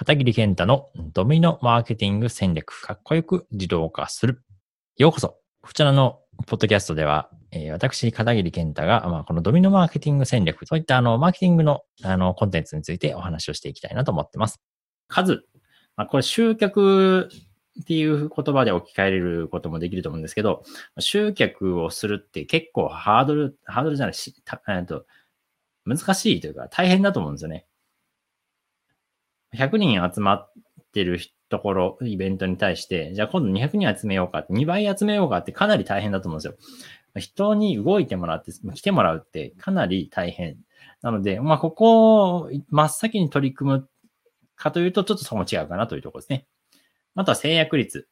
片桐健太のドミノマーケティング戦略、かっこよく自動化する。ようこそ。こちらのポッドキャストでは、えー、私、片桐健太が、まあ、このドミノマーケティング戦略、そういったあの、マーケティングのあの、コンテンツについてお話をしていきたいなと思ってます。数。まあ、これ集客っていう言葉で置き換えれることもできると思うんですけど、集客をするって結構ハードル、ハードルじゃないし、えっと、難しいというか大変だと思うんですよね。100人集まってるところ、イベントに対して、じゃあ今度200人集めようかって、2倍集めようかってかなり大変だと思うんですよ。人に動いてもらって、来てもらうってかなり大変。なので、まあ、ここを真っ先に取り組むかというと、ちょっとそこも違うかなというところですね。あとは制約率。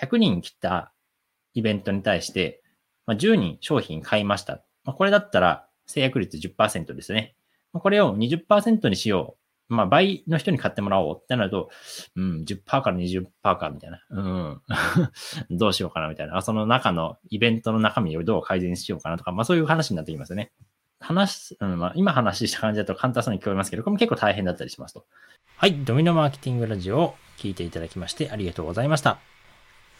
100人来たイベントに対して、まあ、10人商品買いました。まあ、これだったら制約率10%ですね。これを20%にしよう。まあ、倍の人に買ってもらおうってなると、うん、10%から20%か、みたいな。うん。どうしようかな、みたいな。その中の、イベントの中身をどう改善しようかなとか、まあそういう話になってきますよね。話、うん、まあ今話した感じだと簡単そうに聞こえますけど、これも結構大変だったりしますと。はい。ドミノマーケティングラジオを聞いていただきましてありがとうございました。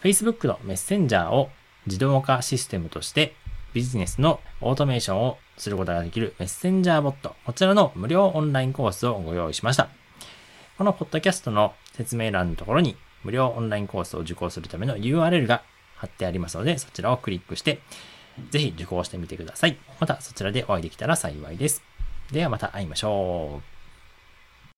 Facebook のメッセンジャーを自動化システムとしてビジネスのオートメーションをすることができるメッセンジャーボット、こちらの無料オンラインコースをご用意しました。このポッドキャストの説明欄のところに無料オンラインコースを受講するための URL が貼ってありますので、そちらをクリックして、ぜひ受講してみてください。またそちらでお会いできたら幸いです。ではまた会いましょう。